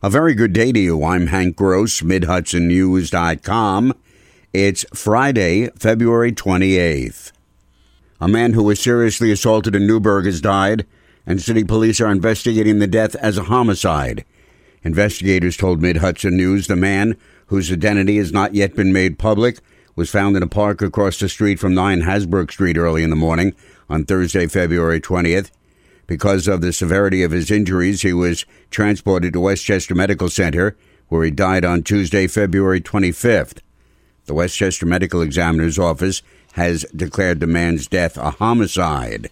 A very good day to you. I'm Hank Gross, MidHudsonNews.com. It's Friday, February 28th. A man who was seriously assaulted in Newburgh has died, and city police are investigating the death as a homicide. Investigators told Mid Hudson News the man, whose identity has not yet been made public, was found in a park across the street from 9 Hasbrook Street early in the morning on Thursday, February 20th. Because of the severity of his injuries, he was transported to Westchester Medical Center, where he died on Tuesday, February 25th. The Westchester Medical Examiner's Office has declared the man's death a homicide.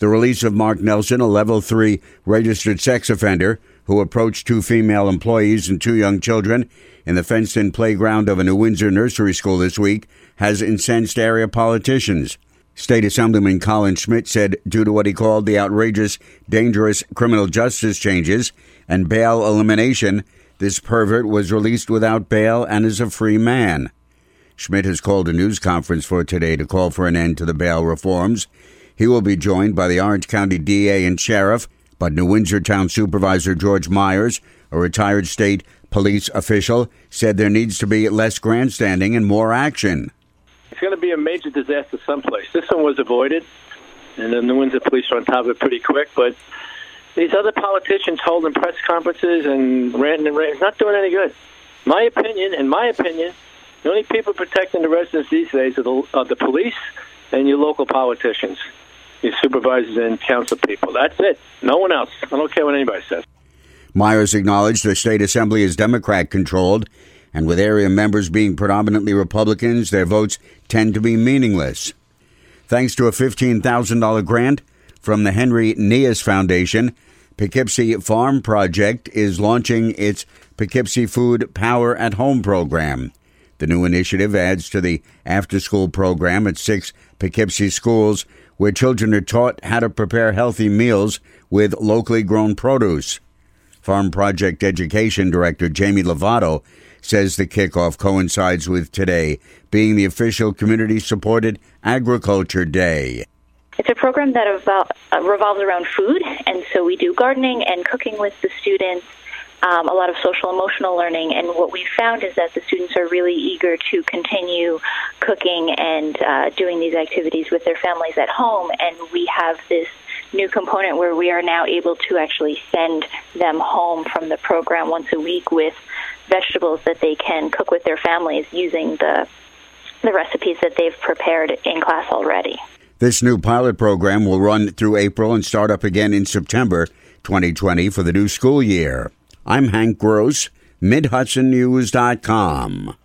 The release of Mark Nelson, a level 3 registered sex offender who approached two female employees and two young children in the fenced in playground of a New Windsor nursery school this week, has incensed area politicians. State Assemblyman Colin Schmitt said due to what he called the outrageous, dangerous criminal justice changes and bail elimination, this pervert was released without bail and is a free man. Schmitt has called a news conference for today to call for an end to the bail reforms. He will be joined by the Orange County DA and Sheriff, but New Windsor Town Supervisor George Meyers, a retired state police official, said there needs to be less grandstanding and more action be a major disaster someplace. This one was avoided, and then the Windsor police are on top of it pretty quick. But these other politicians holding press conferences and ranting and ranting, not doing any good. My opinion, in my opinion, the only people protecting the residents these days are the, are the police and your local politicians, your supervisors and council people. That's it. No one else. I don't care what anybody says. Meyers acknowledged the state assembly is Democrat controlled and with area members being predominantly Republicans, their votes tend to be meaningless. Thanks to a $15,000 grant from the Henry Nias Foundation, Poughkeepsie Farm Project is launching its Poughkeepsie Food Power at Home program. The new initiative adds to the after school program at six Poughkeepsie schools where children are taught how to prepare healthy meals with locally grown produce. Farm Project Education Director Jamie Lovato says the kickoff coincides with today being the official community supported Agriculture Day. It's a program that uh, revolves around food, and so we do gardening and cooking with the students, um, a lot of social emotional learning. And what we found is that the students are really eager to continue cooking and uh, doing these activities with their families at home. And we have this new component where we are now able to actually send them home from the program once a week with vegetables that they can cook with their families using the the recipes that they've prepared in class already. This new pilot program will run through April and start up again in September 2020 for the new school year. I'm Hank Gross, MidHudsonNews.com.